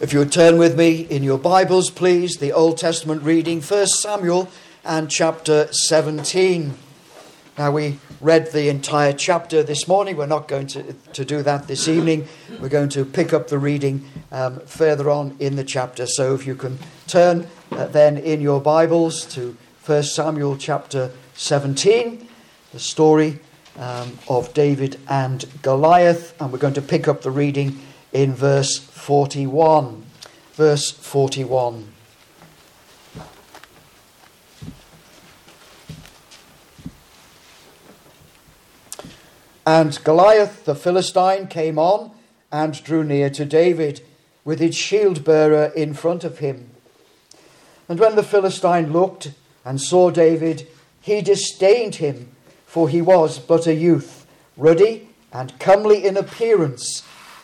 If you would turn with me in your Bibles, please, the Old Testament reading, 1 Samuel and chapter 17. Now, we read the entire chapter this morning. We're not going to, to do that this evening. We're going to pick up the reading um, further on in the chapter. So, if you can turn uh, then in your Bibles to 1 Samuel chapter 17, the story um, of David and Goliath, and we're going to pick up the reading in verse 41. Verse 41. And Goliath the Philistine came on and drew near to David with his shield bearer in front of him. And when the Philistine looked and saw David, he disdained him, for he was but a youth, ruddy and comely in appearance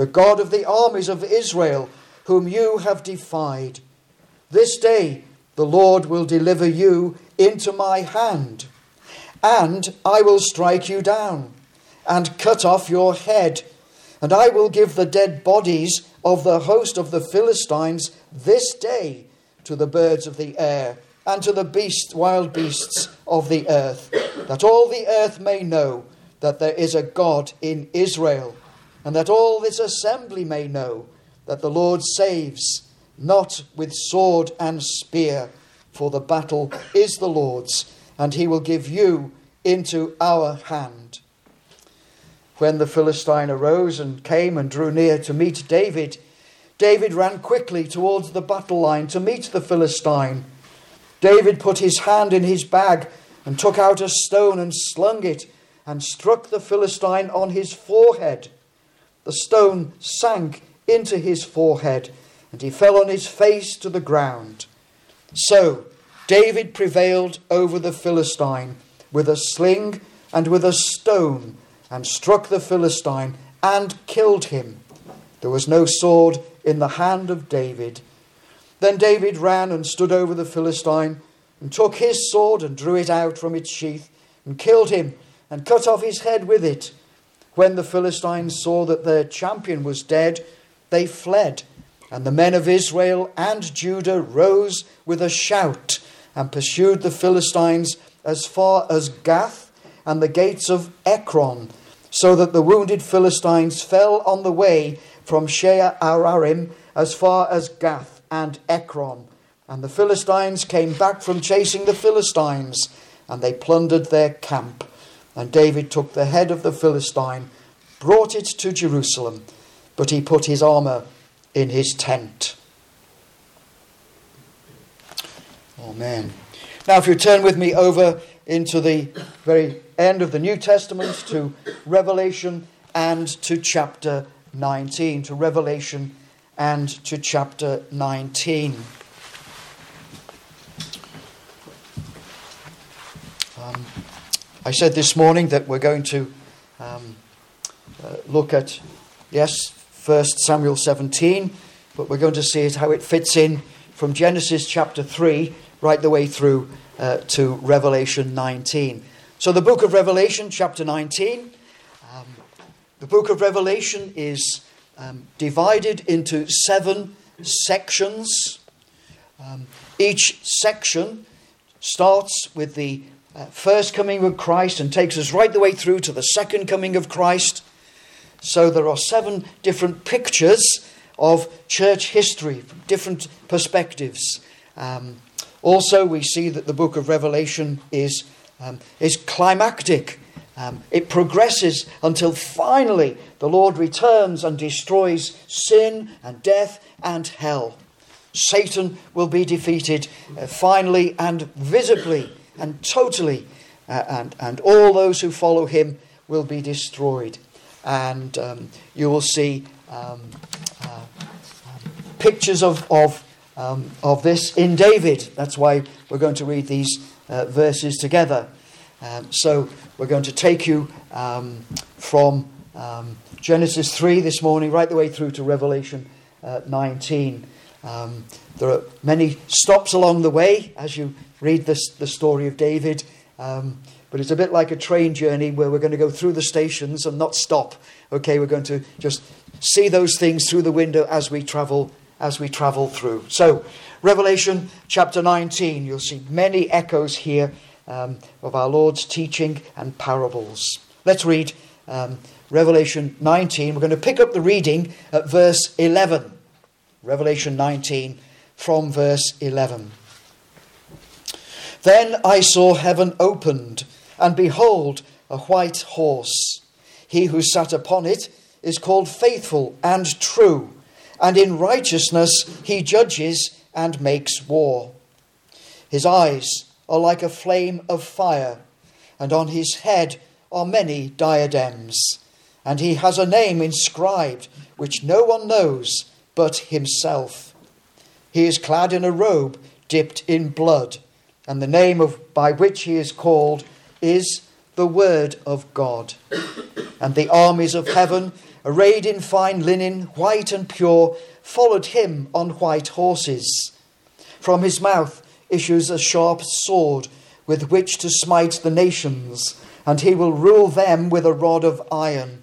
the God of the armies of Israel, whom you have defied. This day the Lord will deliver you into my hand, and I will strike you down and cut off your head, and I will give the dead bodies of the host of the Philistines this day to the birds of the air and to the beasts, wild beasts of the earth, that all the earth may know that there is a God in Israel, and that all this assembly may know that the Lord saves, not with sword and spear, for the battle is the Lord's, and he will give you into our hand. When the Philistine arose and came and drew near to meet David, David ran quickly towards the battle line to meet the Philistine. David put his hand in his bag and took out a stone and slung it and struck the Philistine on his forehead. The stone sank into his forehead, and he fell on his face to the ground. So David prevailed over the Philistine with a sling and with a stone, and struck the Philistine and killed him. There was no sword in the hand of David. Then David ran and stood over the Philistine, and took his sword and drew it out from its sheath, and killed him and cut off his head with it. When the Philistines saw that their champion was dead, they fled. And the men of Israel and Judah rose with a shout and pursued the Philistines as far as Gath and the gates of Ekron, so that the wounded Philistines fell on the way from Shaaraim as far as Gath and Ekron. And the Philistines came back from chasing the Philistines, and they plundered their camp. And David took the head of the Philistine, brought it to Jerusalem, but he put his armour in his tent. Amen. Now, if you turn with me over into the very end of the New Testament to Revelation and to chapter 19, to Revelation and to chapter 19. Um, I said this morning that we're going to um, uh, look at, yes, 1 Samuel 17, but we're going to see it, how it fits in from Genesis chapter 3 right the way through uh, to Revelation 19. So, the book of Revelation, chapter 19, um, the book of Revelation is um, divided into seven sections. Um, each section starts with the uh, first coming of Christ and takes us right the way through to the second coming of Christ. So there are seven different pictures of church history from different perspectives. Um, also, we see that the book of Revelation is, um, is climactic. Um, it progresses until finally the Lord returns and destroys sin and death and hell. Satan will be defeated uh, finally and visibly and totally, uh, and, and all those who follow him will be destroyed. And um, you will see um, uh, pictures of, of, um, of this in David. That's why we're going to read these uh, verses together. Um, so we're going to take you um, from um, Genesis 3 this morning right the way through to Revelation uh, 19. Um, there are many stops along the way as you read this, the story of David, um, but it's a bit like a train journey where we're going to go through the stations and not stop. Okay, we're going to just see those things through the window as we travel as we travel through. So, Revelation chapter 19, you'll see many echoes here um, of our Lord's teaching and parables. Let's read um, Revelation 19. We're going to pick up the reading at verse 11. Revelation 19 from verse 11. Then I saw heaven opened, and behold, a white horse. He who sat upon it is called faithful and true, and in righteousness he judges and makes war. His eyes are like a flame of fire, and on his head are many diadems. And he has a name inscribed which no one knows but himself. He is clad in a robe dipped in blood, and the name of, by which he is called is the Word of God. And the armies of heaven, arrayed in fine linen, white and pure, followed him on white horses. From his mouth issues a sharp sword with which to smite the nations, and he will rule them with a rod of iron.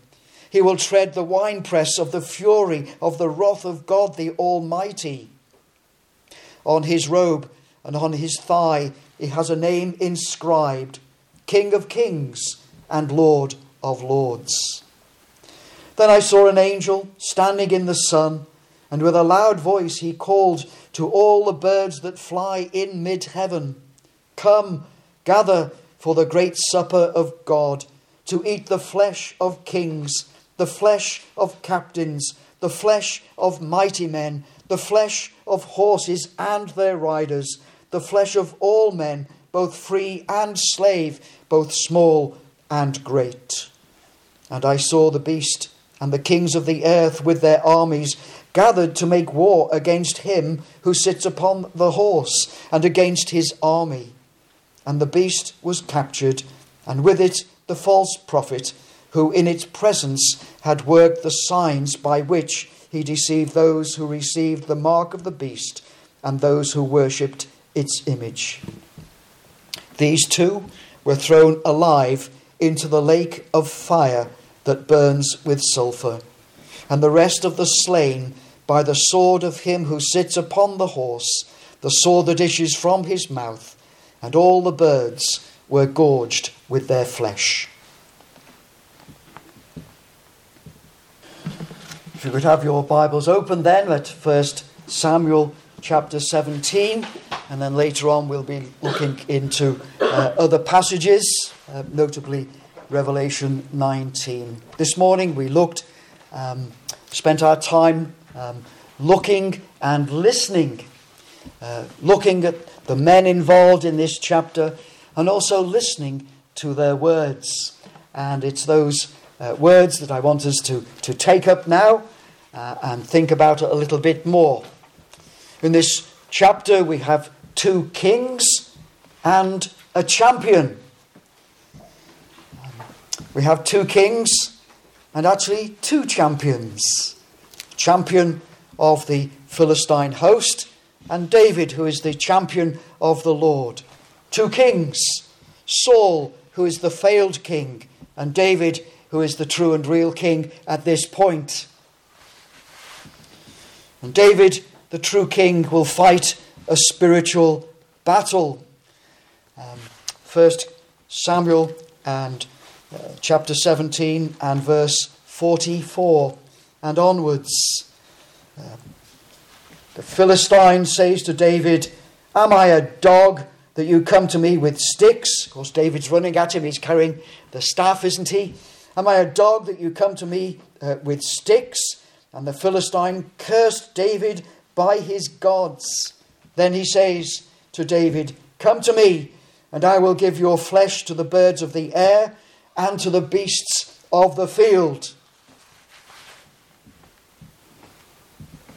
He will tread the winepress of the fury of the wrath of God the Almighty. On his robe and on his thigh he has a name inscribed King of Kings and Lord of Lords. Then I saw an angel standing in the sun, and with a loud voice he called to all the birds that fly in mid heaven Come, gather for the great supper of God, to eat the flesh of kings the flesh of captains, the flesh of mighty men, the flesh of horses and their riders, the flesh of all men, both free and slave, both small and great. And I saw the beast and the kings of the earth with their armies gathered to make war against him who sits upon the horse and against his army. And the beast was captured, and with it the false prophet who in its presence had worked the signs by which he deceived those who received the mark of the beast and those who worshipped its image. These two were thrown alive into the lake of fire that burns with sulphur, and the rest of the slain by the sword of him who sits upon the horse, the sword that issues from his mouth, and all the birds were gorged with their flesh. If you could have your Bibles open then at First Samuel chapter 17, and then later on we'll be looking into uh, other passages, uh, notably Revelation 19. This morning we looked, um, spent our time um, looking and listening, uh, looking at the men involved in this chapter, and also listening to their words. And it's those uh, words that I want us to, to take up now uh, and think about a little bit more. In this chapter, we have two kings and a champion. We have two kings and actually two champions champion of the Philistine host, and David, who is the champion of the Lord. Two kings Saul, who is the failed king, and David, who is the true and real king at this point. And David, the true king, will fight a spiritual battle. Um, First Samuel and uh, chapter 17 and verse 44 and onwards. Uh, the Philistine says to David, Am I a dog that you come to me with sticks? Of course, David's running at him. He's carrying the staff, isn't he? Am I a dog that you come to me uh, with sticks? And the Philistine cursed David by his gods. Then he says to David, Come to me, and I will give your flesh to the birds of the air and to the beasts of the field.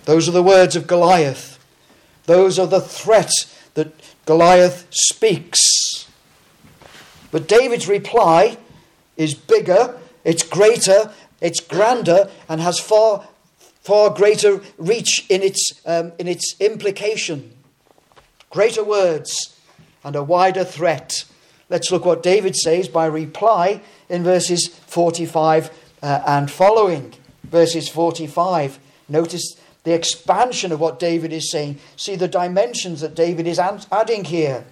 Those are the words of Goliath. Those are the threats that Goliath speaks. But David's reply is bigger, it's greater, it's grander, and has far, far greater reach in its, um, in its implication. Greater words and a wider threat. Let's look what David says by reply in verses 45 uh, and following. Verses 45. Notice the expansion of what David is saying. See the dimensions that David is adding here.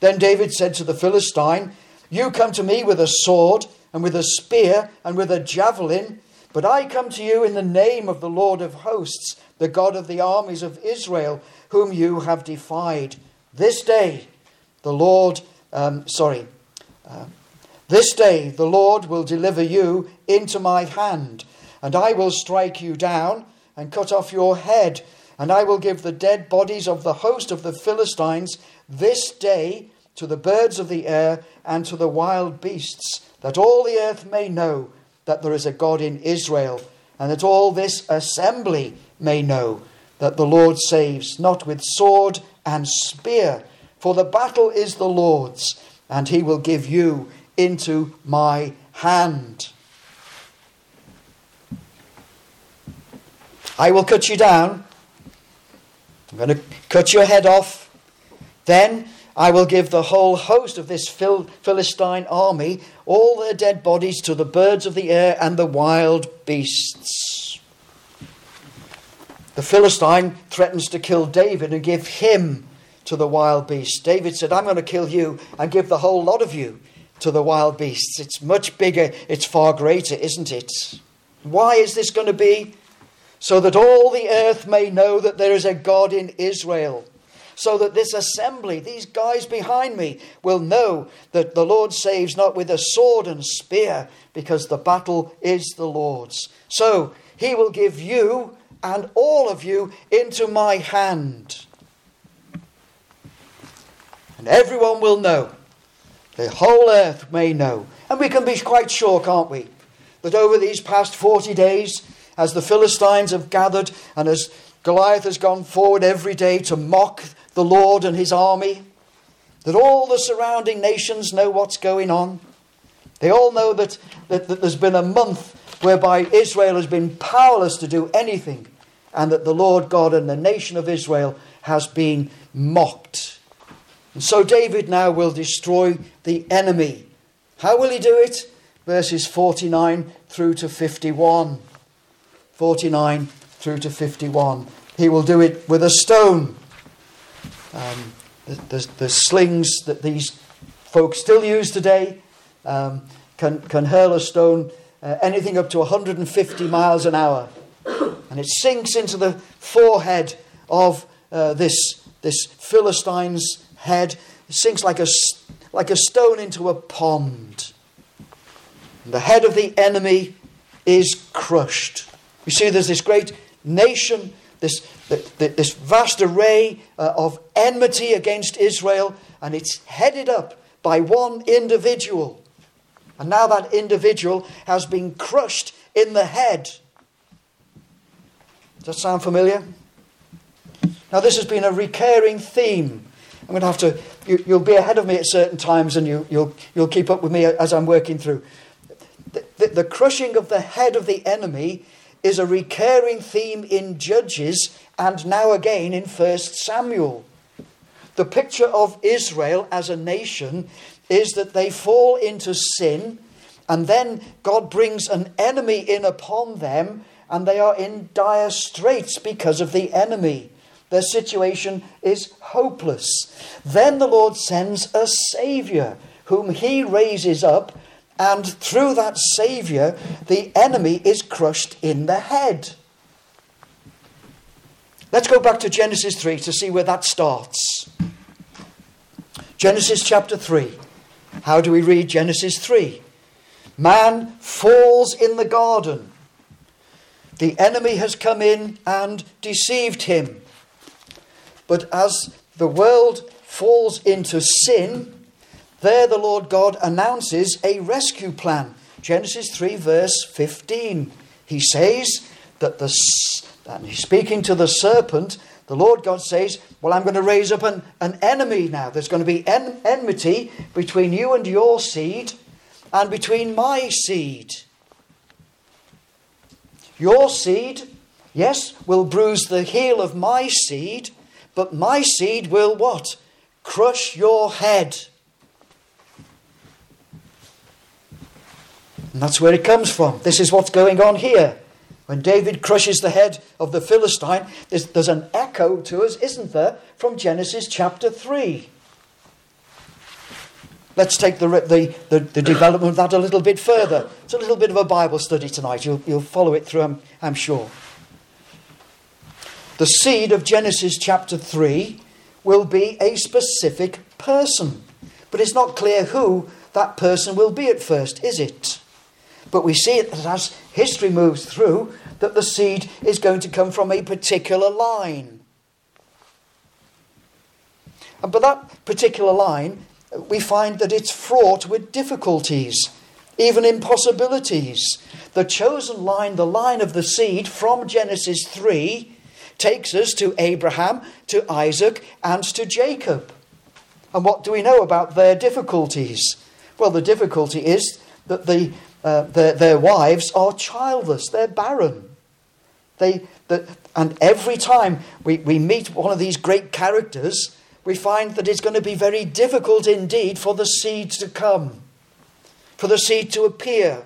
Then David said to the Philistine, You come to me with a sword, and with a spear, and with a javelin, but I come to you in the name of the Lord of hosts, the God of the armies of Israel, whom you have defied. This day, the Lord, um, sorry, uh, this day the Lord will deliver you into my hand, and I will strike you down and cut off your head, and I will give the dead bodies of the host of the Philistines this day to the birds of the air and to the wild beasts, that all the earth may know that there is a God in Israel, and that all this assembly may know that the Lord saves, not with sword and spear, for the battle is the Lord's, and he will give you into my hand. I will cut you down. I'm going to cut your head off. Then I will give the whole host of this Phil- Philistine army, all their dead bodies, to the birds of the air and the wild beasts. The Philistine threatens to kill David and give him to the wild beasts. David said, I'm going to kill you and give the whole lot of you to the wild beasts. It's much bigger, it's far greater, isn't it? Why is this going to be? so that all the earth may know that there is a God in Israel. So that this assembly, these guys behind me, will know that the Lord saves not with a sword and spear, because the battle is the Lord's. So he will give you and all of you into my hand. And everyone will know, the whole earth may know. And we can be quite sure, can't we, that over these past 40 days, as the Philistines have gathered and as Goliath has gone forward every day to mock the Lord and his army, that all the surrounding nations know what's going on. They all know that, that, that there's been a month whereby Israel has been powerless to do anything, and that the Lord God and the nation of Israel has been mocked. And so David now will destroy the enemy. How will he do it? Verses 49 through to 51. 49 through to 51. He will do it with a stone. Um, the, the, the, slings that these folks still use today um, can, can hurl a stone uh, anything up to 150 miles an hour. And it sinks into the forehead of uh, this, this Philistine's head. It sinks like a, like a stone into a pond. And the head of the enemy is crushed. You see, there's this great nation, this, this vast array uh, of enmity against Israel, and it's headed up by one individual. And now that individual has been crushed in the head. Does that sound familiar? Now, this has been a recurring theme. I'm going to have to, you, will be ahead of me at certain times and you, you'll, you'll keep up with me as I'm working through. The, the, the crushing of the head of the enemy is a recurring theme in Judges and now again in 1 Samuel. The picture of Israel as a nation is that they fall into sin and then God brings an enemy in upon them and they are in dire straits because of the enemy. Their situation is hopeless. Then the Lord sends a Saviour whom he raises up and through that Saviour, the enemy is crushed in the head. Let's go back to Genesis 3 to see where that starts. Genesis chapter 3. How do we read Genesis 3? Man falls in the garden. The enemy has come in and deceived him. But as the world falls into sin, there, the Lord God announces a rescue plan. Genesis 3, verse 15. He says that the, and he's speaking to the serpent, the Lord God says, Well, I'm going to raise up an, an enemy now. There's going to be en- enmity between you and your seed and between my seed. Your seed, yes, will bruise the heel of my seed, but my seed will what? Crush your head. And that's where it comes from. This is what's going on here. When David crushes the head of the Philistine, there's, there's an echo to us, isn't there, from Genesis chapter 3. Let's take the, the, the, the, development of that a little bit further. It's a little bit of a Bible study tonight. You'll, you'll follow it through, I'm, I'm sure. The seed of Genesis chapter 3 will be a specific person. But it's not clear who that person will be at first, is it? But we see that as history moves through, that the seed is going to come from a particular line. And But that particular line we find that it's fraught with difficulties, even impossibilities. The chosen line, the line of the seed from Genesis 3, takes us to Abraham, to Isaac, and to Jacob. And what do we know about their difficulties? Well, the difficulty is that the, uh, their, their wives are childless, they're barren. They, the, and every time we, we meet one of these great characters, we find that it's going to be very difficult indeed for the seed to come, for the seed to appear.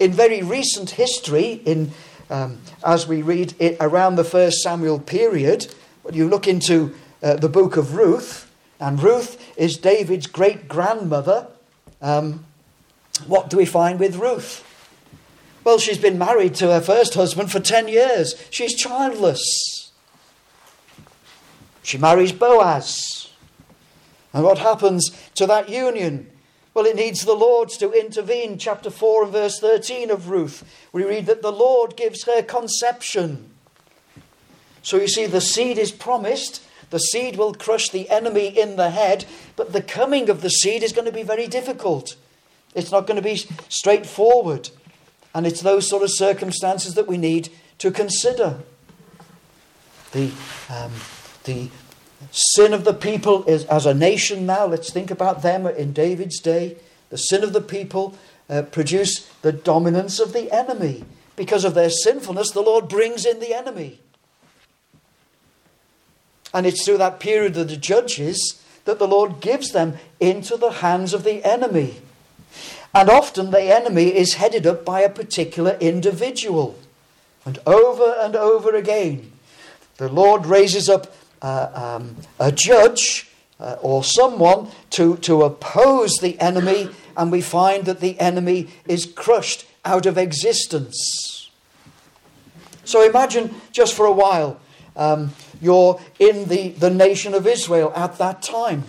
In very recent history, in, um, as we read it around the first Samuel period, when you look into uh, the book of Ruth, and Ruth is David's great grandmother, um, what do we find with Ruth? Well, she's been married to her first husband for 10 years. She's childless. She marries Boaz. And what happens to that union? Well, it needs the Lord to intervene. Chapter 4 and verse 13 of Ruth, we read that the Lord gives her conception. So you see, the seed is promised. The seed will crush the enemy in the head, but the coming of the seed is going to be very difficult. It's not going to be straightforward. And it's those sort of circumstances that we need to consider. The. Um, the sin of the people is as a nation now. Let's think about them in David's day. The sin of the people uh, produce the dominance of the enemy. Because of their sinfulness, the Lord brings in the enemy. And it's through that period of the judges that the Lord gives them into the hands of the enemy. And often the enemy is headed up by a particular individual. And over and over again, the Lord raises up uh, um, a judge uh, or someone to, to oppose the enemy, and we find that the enemy is crushed out of existence. So imagine just for a while um, you're in the, the nation of Israel at that time.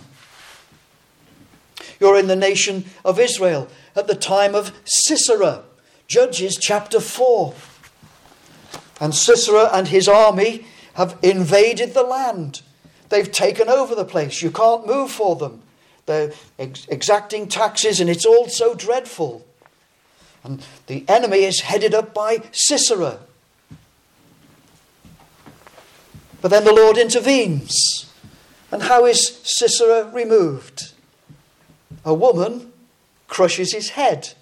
You're in the nation of Israel at the time of Sisera, Judges chapter 4. And Sisera and his army have invaded the land. They've taken over the place. You can't move for them. They're ex- exacting taxes, and it's all so dreadful. And the enemy is headed up by Sisera. But then the Lord intervenes. And how is Sisera removed? A woman crushes his head.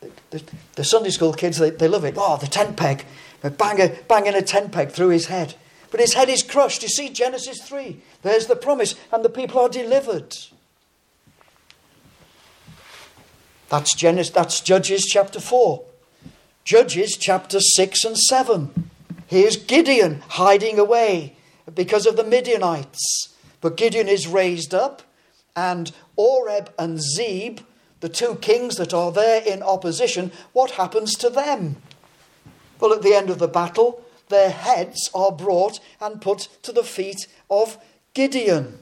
The, the, the Sunday school kids, they, they love it. Oh, the tent peg bang a, banging a tent peg through his head. But his head is crushed. You see, Genesis 3. There's the promise, and the people are delivered. That's, Genesis, that's Judges chapter 4. Judges chapter 6 and 7. Here's Gideon hiding away because of the Midianites. But Gideon is raised up, and Oreb and Zeb, the two kings that are there in opposition, what happens to them? Well, at the end of the battle, their heads are brought and put to the feet of Gideon.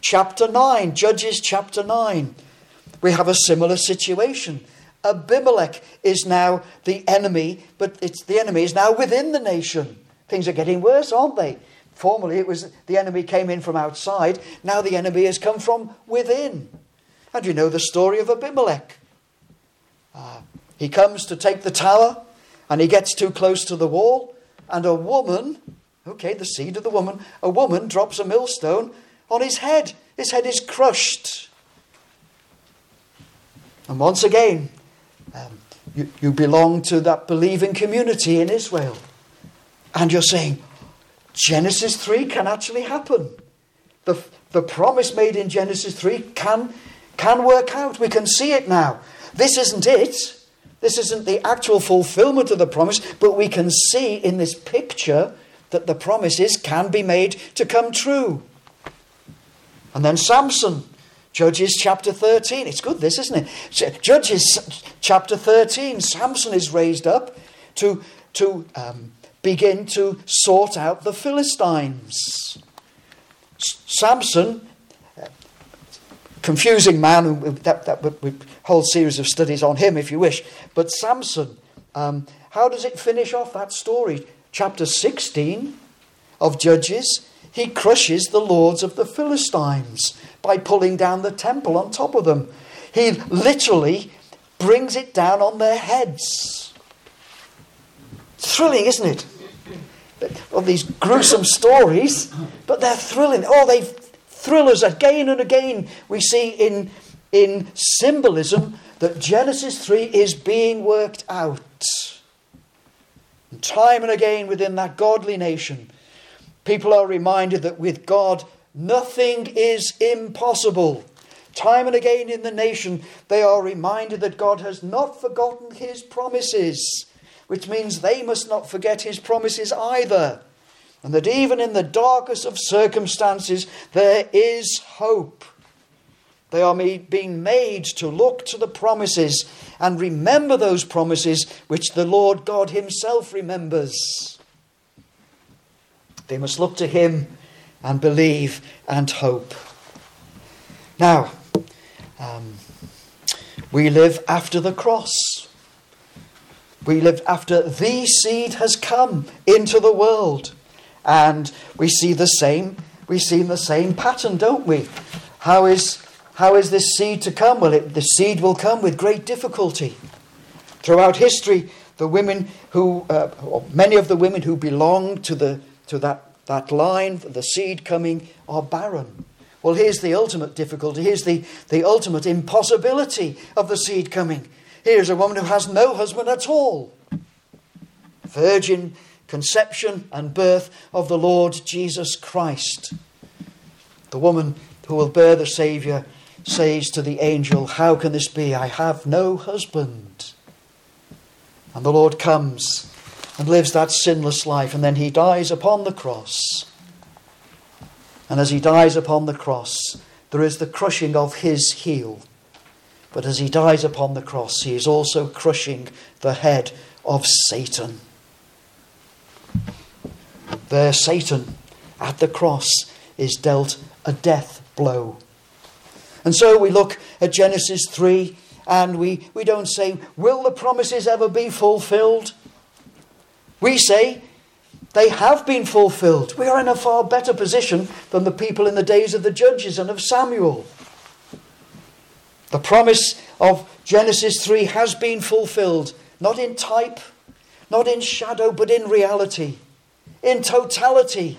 Chapter 9, Judges chapter 9, we have a similar situation. Abimelech is now the enemy, but it's the enemy is now within the nation. Things are getting worse, aren't they? Formerly it was the enemy came in from outside, now the enemy has come from within. And you know the story of Abimelech. Uh, he comes to take the tower, and he gets too close to the wall, and a woman, okay, the seed of the woman, a woman drops a millstone on his head. His head is crushed. And once again, um, you, you belong to that believing community in Israel. And you're saying, Genesis 3 can actually happen. The, the promise made in Genesis 3 can, can work out. We can see it now. This isn't it. This isn't the actual fulfillment of the promise, but we can see in this picture that the promises can be made to come true. And then Samson, Judges chapter 13. It's good, this, isn't it? Judges chapter 13. Samson is raised up to, to um, begin to sort out the Philistines. Samson, confusing man, that, that we whole series of studies on him if you wish. But Samson, um, how does it finish off that story? Chapter 16 of Judges, he crushes the lords of the Philistines by pulling down the temple on top of them. He literally brings it down on their heads. Thrilling, isn't it? Of these gruesome stories, but they're thrilling. Oh, they thrill us again and again. We see in, in symbolism that Genesis 3 is being worked out. And time and again within that godly nation, people are reminded that with God, nothing is impossible. Time and again in the nation, they are reminded that God has not forgotten his promises which means they must not forget his promises either. And that even in the darkest of circumstances, there is hope. They are being made to look to the promises and remember those promises which the Lord God Himself remembers. They must look to Him and believe and hope. Now, um, we live after the cross. We live after the seed has come into the world. And we see the same, we see the same pattern, don't we? How is, how is this seed to come? Well, it, the seed will come with great difficulty. Throughout history, the women who, uh, many of the women who belong to, the, to that, that line, the seed coming, are barren. Well, here's the ultimate difficulty. Here's the, the ultimate impossibility of the seed coming. Here's a woman who has no husband at all. Virgin conception and birth of the Lord Jesus Christ. The woman who will bear the Saviour says to the angel, How can this be? I have no husband. And the Lord comes and lives that sinless life, and then he dies upon the cross. And as he dies upon the cross, there is the crushing of his heel but as he dies upon the cross, he is also crushing the head of Satan. There, Satan at the cross is dealt a death blow. And so we look at Genesis 3 and we, we don't say, Will the promises ever be fulfilled? We say, They have been fulfilled. We are in a far better position than the people in the days of the judges and of Samuel. The promise of Genesis 3 has been fulfilled, not in type, not in shadow, but in reality, in totality.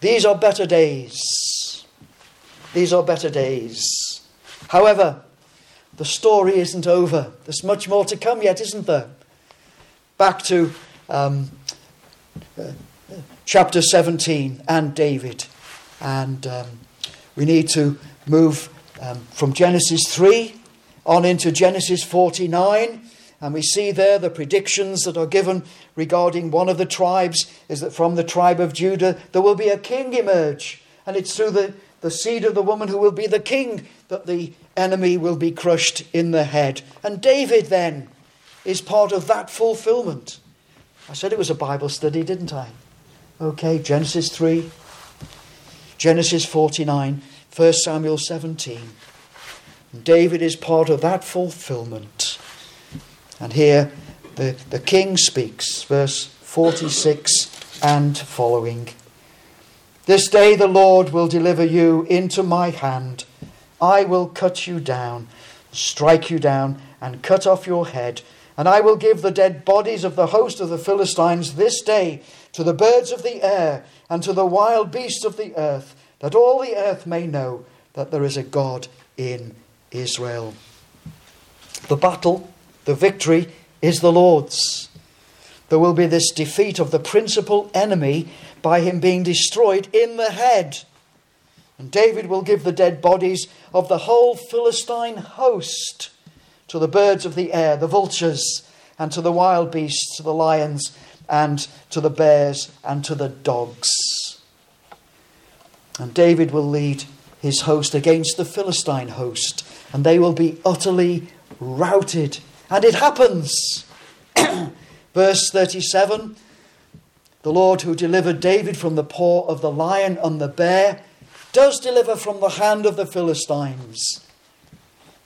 These are better days. These are better days. However, the story isn't over. There's much more to come yet, isn't there? Back to um, uh, chapter 17 and David. And um, we need to move um, from Genesis 3 on into Genesis 49. And we see there the predictions that are given regarding one of the tribes is that from the tribe of Judah there will be a king emerge. And it's through the, the seed of the woman who will be the king that the enemy will be crushed in the head. And David then is part of that fulfillment. I said it was a Bible study, didn't I? Okay, Genesis 3, Genesis 49. 1 Samuel 17. David is part of that fulfillment. And here the, the king speaks, verse 46 and following. This day the Lord will deliver you into my hand. I will cut you down, strike you down, and cut off your head, And I will give the dead bodies of the host of the Philistines this day to the birds of the air and to the wild beasts of the earth, that all the earth may know that there is a God in Israel. The battle, the victory, is the Lord's. There will be this defeat of the principal enemy by him being destroyed in the head. And David will give the dead bodies of the whole Philistine host to the birds of the air, the vultures, and to the wild beasts, to the lions, and to the bears, and to the dogs. And David will lead his host against the Philistine host, and they will be utterly routed. And it happens. Verse 37 The Lord who delivered David from the paw of the lion and the bear does deliver from the hand of the Philistines.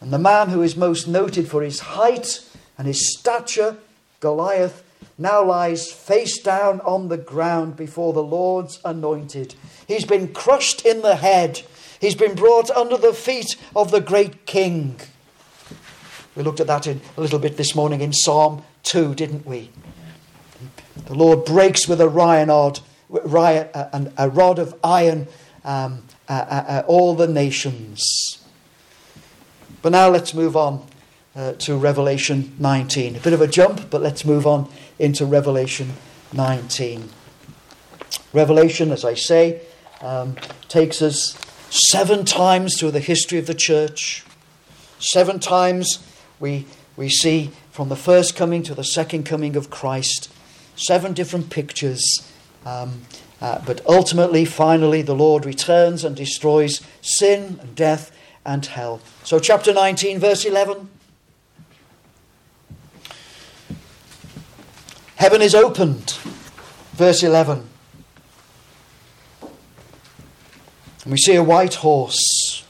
And the man who is most noted for his height and his stature, Goliath, now lies face down on the ground before the Lord's anointed. He's been crushed in the head, he's been brought under the feet of the great king. We looked at that in, a little bit this morning in Psalm 2, didn't we? The Lord breaks with a rod, a rod of iron um, uh, uh, uh, all the nations. But now let's move on uh, to Revelation 19. A bit of a jump, but let's move on into Revelation 19. Revelation, as I say, um, takes us seven times through the history of the church. Seven times we, we see from the first coming to the second coming of Christ. Seven different pictures. Um, uh, but ultimately, finally, the Lord returns and destroys sin and death and hell. So, chapter 19, verse 11. Heaven is opened. Verse 11. And we see a white horse,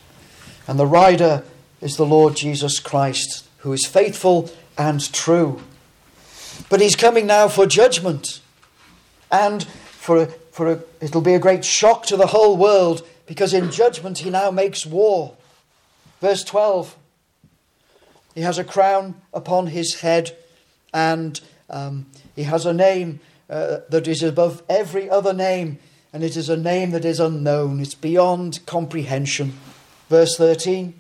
and the rider is the Lord Jesus Christ, who is faithful and true. But he's coming now for judgment and for a, for a, it'll be a great shock to the whole world because in judgment he now makes war. Verse 12 He has a crown upon his head and um, he has a name uh, that is above every other name, and it is a name that is unknown. It's beyond comprehension. Verse 13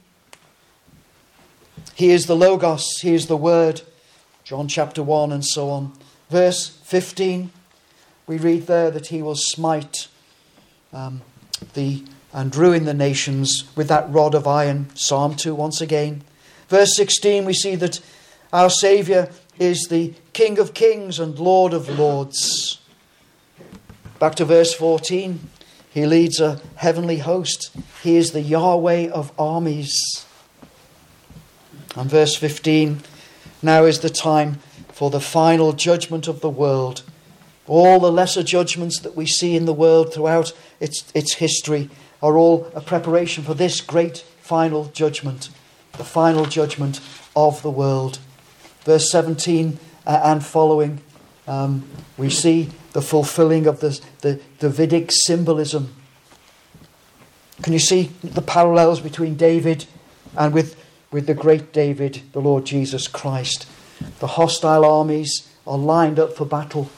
He is the Logos, He is the Word. John chapter 1 and so on. Verse 15 we read there that he will smite um, the and ruin the nations with that rod of iron. Psalm 2 once again. Verse 16, we see that our Saviour is the King of kings and Lord of lords. Back to verse 14. He leads a heavenly host. He is the Yahweh of armies. And verse 15 now is the time for the final judgment of the world all the lesser judgments that we see in the world throughout its, its history are all a preparation for this great final judgment, the final judgment of the world. Verse 17 uh, and following, um, we see the fulfilling of the, the Davidic symbolism. Can you see the parallels between David and with, with the great David, the Lord Jesus Christ? The hostile armies are lined up for battle.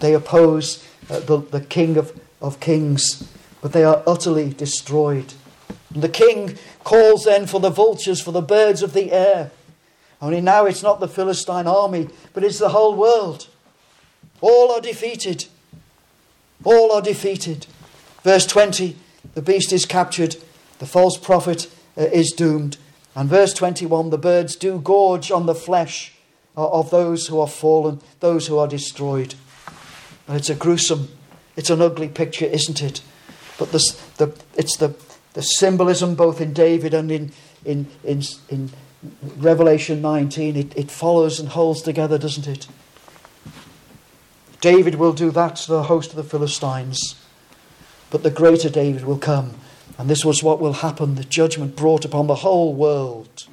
They oppose uh, the, the King of, of Kings, but they are utterly destroyed. And the king calls then for the vultures, for the birds of the air. Only now it's not the Philistine army, but it's the whole world. All are defeated. All are defeated. Verse 20 the beast is captured, the false prophet uh, is doomed. And verse 21 the birds do gorge on the flesh uh, of those who are fallen, those who are destroyed. And it's a gruesome, it's an ugly picture, isn't it? But the, it's the, the symbolism both in David and in, in, in, in Revelation 19. It, it follows and holds together, doesn't it? David will do that to the host of the Philistines. But the greater David will come. And this was what will happen the judgment brought upon the whole world.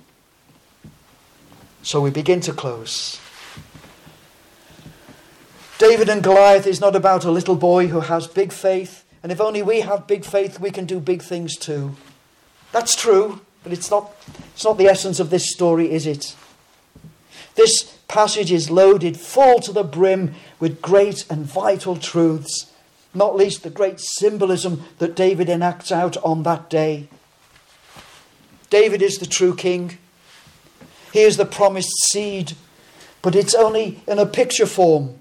So we begin to close. David and Goliath is not about a little boy who has big faith, and if only we have big faith, we can do big things too. That's true, but it's not, it's not the essence of this story, is it? This passage is loaded full to the brim with great and vital truths, not least the great symbolism that David enacts out on that day. David is the true king. He is the promised seed, but it's only in a picture form.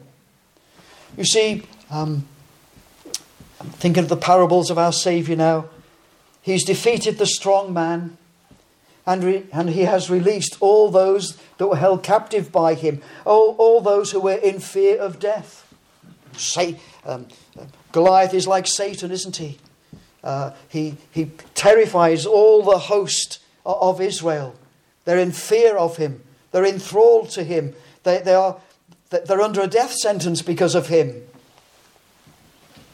You see, um, I'm thinking of the parables of our Saviour now. He's defeated the strong man, and, re- and he has released all those that were held captive by him, all, all those who were in fear of death. Say, um, Goliath is like Satan, isn't he? Uh, he? He terrifies all the host of Israel. They're in fear of him, they're enthralled to him, they, they are, they're under a death sentence because of him.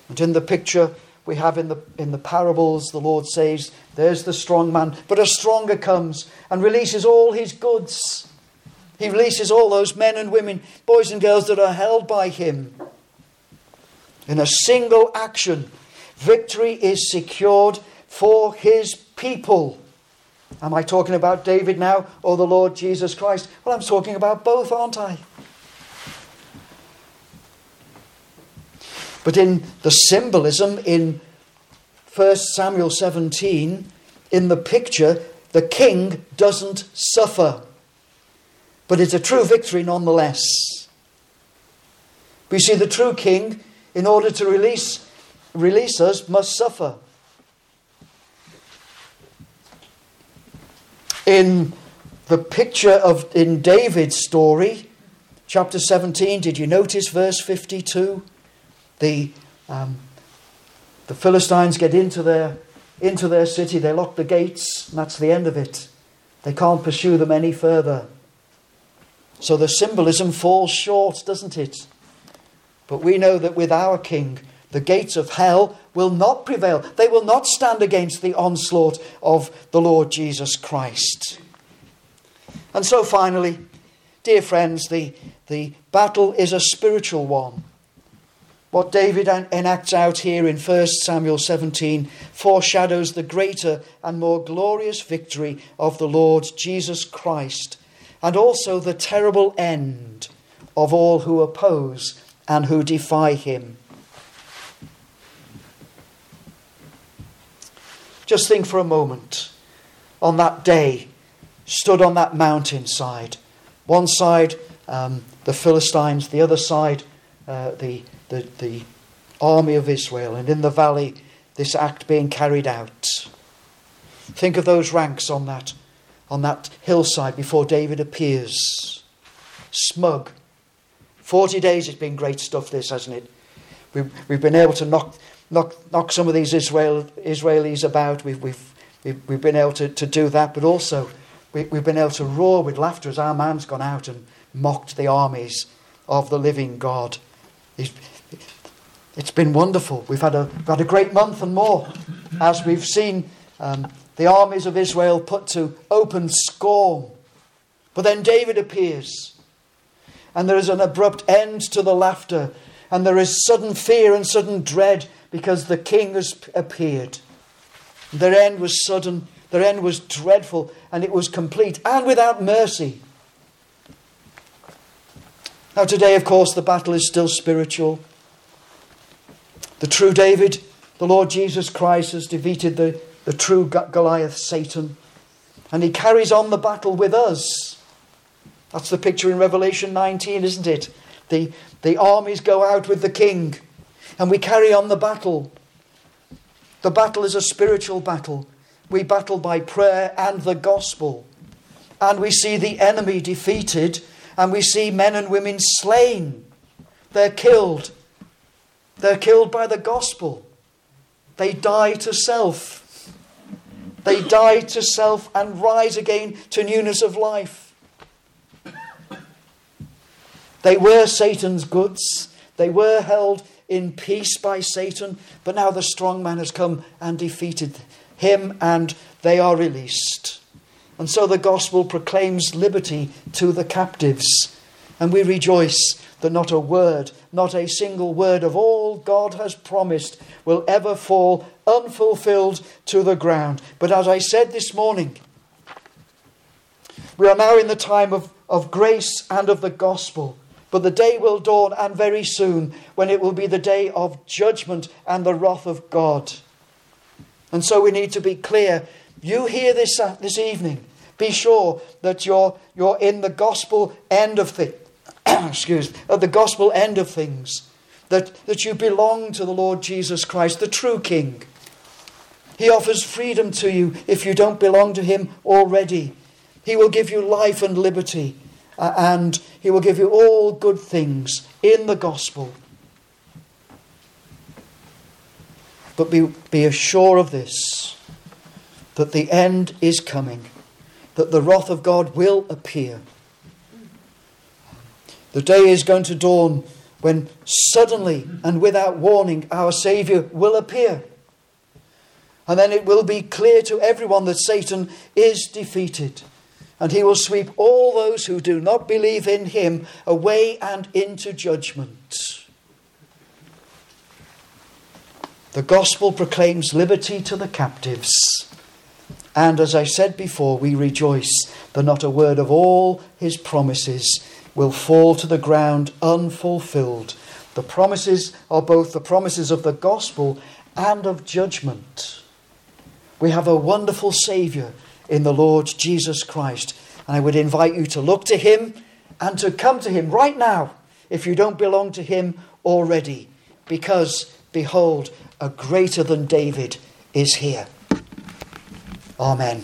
And in the picture we have in the, in the parables, the Lord says, There's the strong man, but a stronger comes and releases all his goods. He releases all those men and women, boys and girls that are held by him. In a single action, victory is secured for his people. Am I talking about David now or the Lord Jesus Christ? Well, I'm talking about both, aren't I? But in the symbolism in 1 Samuel 17, in the picture, the king doesn't suffer. But it's a true victory nonetheless. We see the true king, in order to release, release us, must suffer. In the picture of in David's story, chapter 17, did you notice verse 52? The, um, the Philistines get into their, into their city, they lock the gates, and that's the end of it. They can't pursue them any further. So the symbolism falls short, doesn't it? But we know that with our King, the gates of hell will not prevail. They will not stand against the onslaught of the Lord Jesus Christ. And so, finally, dear friends, the, the battle is a spiritual one. What David enacts out here in 1 Samuel 17 foreshadows the greater and more glorious victory of the Lord Jesus Christ, and also the terrible end of all who oppose and who defy him. Just think for a moment on that day, stood on that mountainside. One side, um, the Philistines, the other side, uh, the the, the army of Israel, and in the valley, this act being carried out. Think of those ranks on that, on that hillside before David appears. Smug. 40 days it's been great stuff, this, hasn't it? We've, we've been able to knock, knock, knock some of these Israel, Israelis about. We've, we've, we've, we've been able to, to do that, but also we, we've been able to roar with laughter as our man's gone out and mocked the armies of the living God. It's been wonderful. We've had a, we've had a great month and more as we've seen um, the armies of Israel put to open scorn. But then David appears, and there is an abrupt end to the laughter, and there is sudden fear and sudden dread because the king has appeared. Their end was sudden, their end was dreadful, and it was complete and without mercy. Now, today, of course, the battle is still spiritual. The true David, the Lord Jesus Christ, has defeated the, the true Goliath, Satan. And he carries on the battle with us. That's the picture in Revelation 19, isn't it? The, the armies go out with the king, and we carry on the battle. The battle is a spiritual battle. We battle by prayer and the gospel. And we see the enemy defeated, and we see men and women slain. They're killed they're killed by the gospel. They die to self. They die to self and rise again to newness of life. They were Satan's goods. They were held in peace by Satan, but now the strong man has come and defeated him, and they are released. And so the gospel proclaims liberty to the captives, and we rejoice that not a word, not a single word of all God has promised will ever fall unfulfilled to the ground. But as I said this morning, we are now in the time of of grace and of the gospel. But the day will dawn, and very soon, when it will be the day of judgment and the wrath of God. And so we need to be clear. You hear this uh, this evening. Be sure that you're, you're in the gospel end of things. excuse at the gospel end of things. That, that you belong to the Lord Jesus Christ, the true King. He offers freedom to you if you don't belong to Him already. He will give you life and liberty, uh, and He will give you all good things in the gospel. But be, be assured of this that the end is coming, that the wrath of God will appear. The day is going to dawn when suddenly and without warning our Saviour will appear. And then it will be clear to everyone that Satan is defeated. And he will sweep all those who do not believe in him away and into judgment. The gospel proclaims liberty to the captives. And as I said before, we rejoice that not a word of all his promises will fall to the ground unfulfilled. The promises are both the promises of the gospel and of judgment. We have a wonderful Saviour in the Lord Jesus Christ. And I would invite you to look to Him and to come to Him right now if you don't belong to Him already. Because, behold, a greater than David is here. Amen.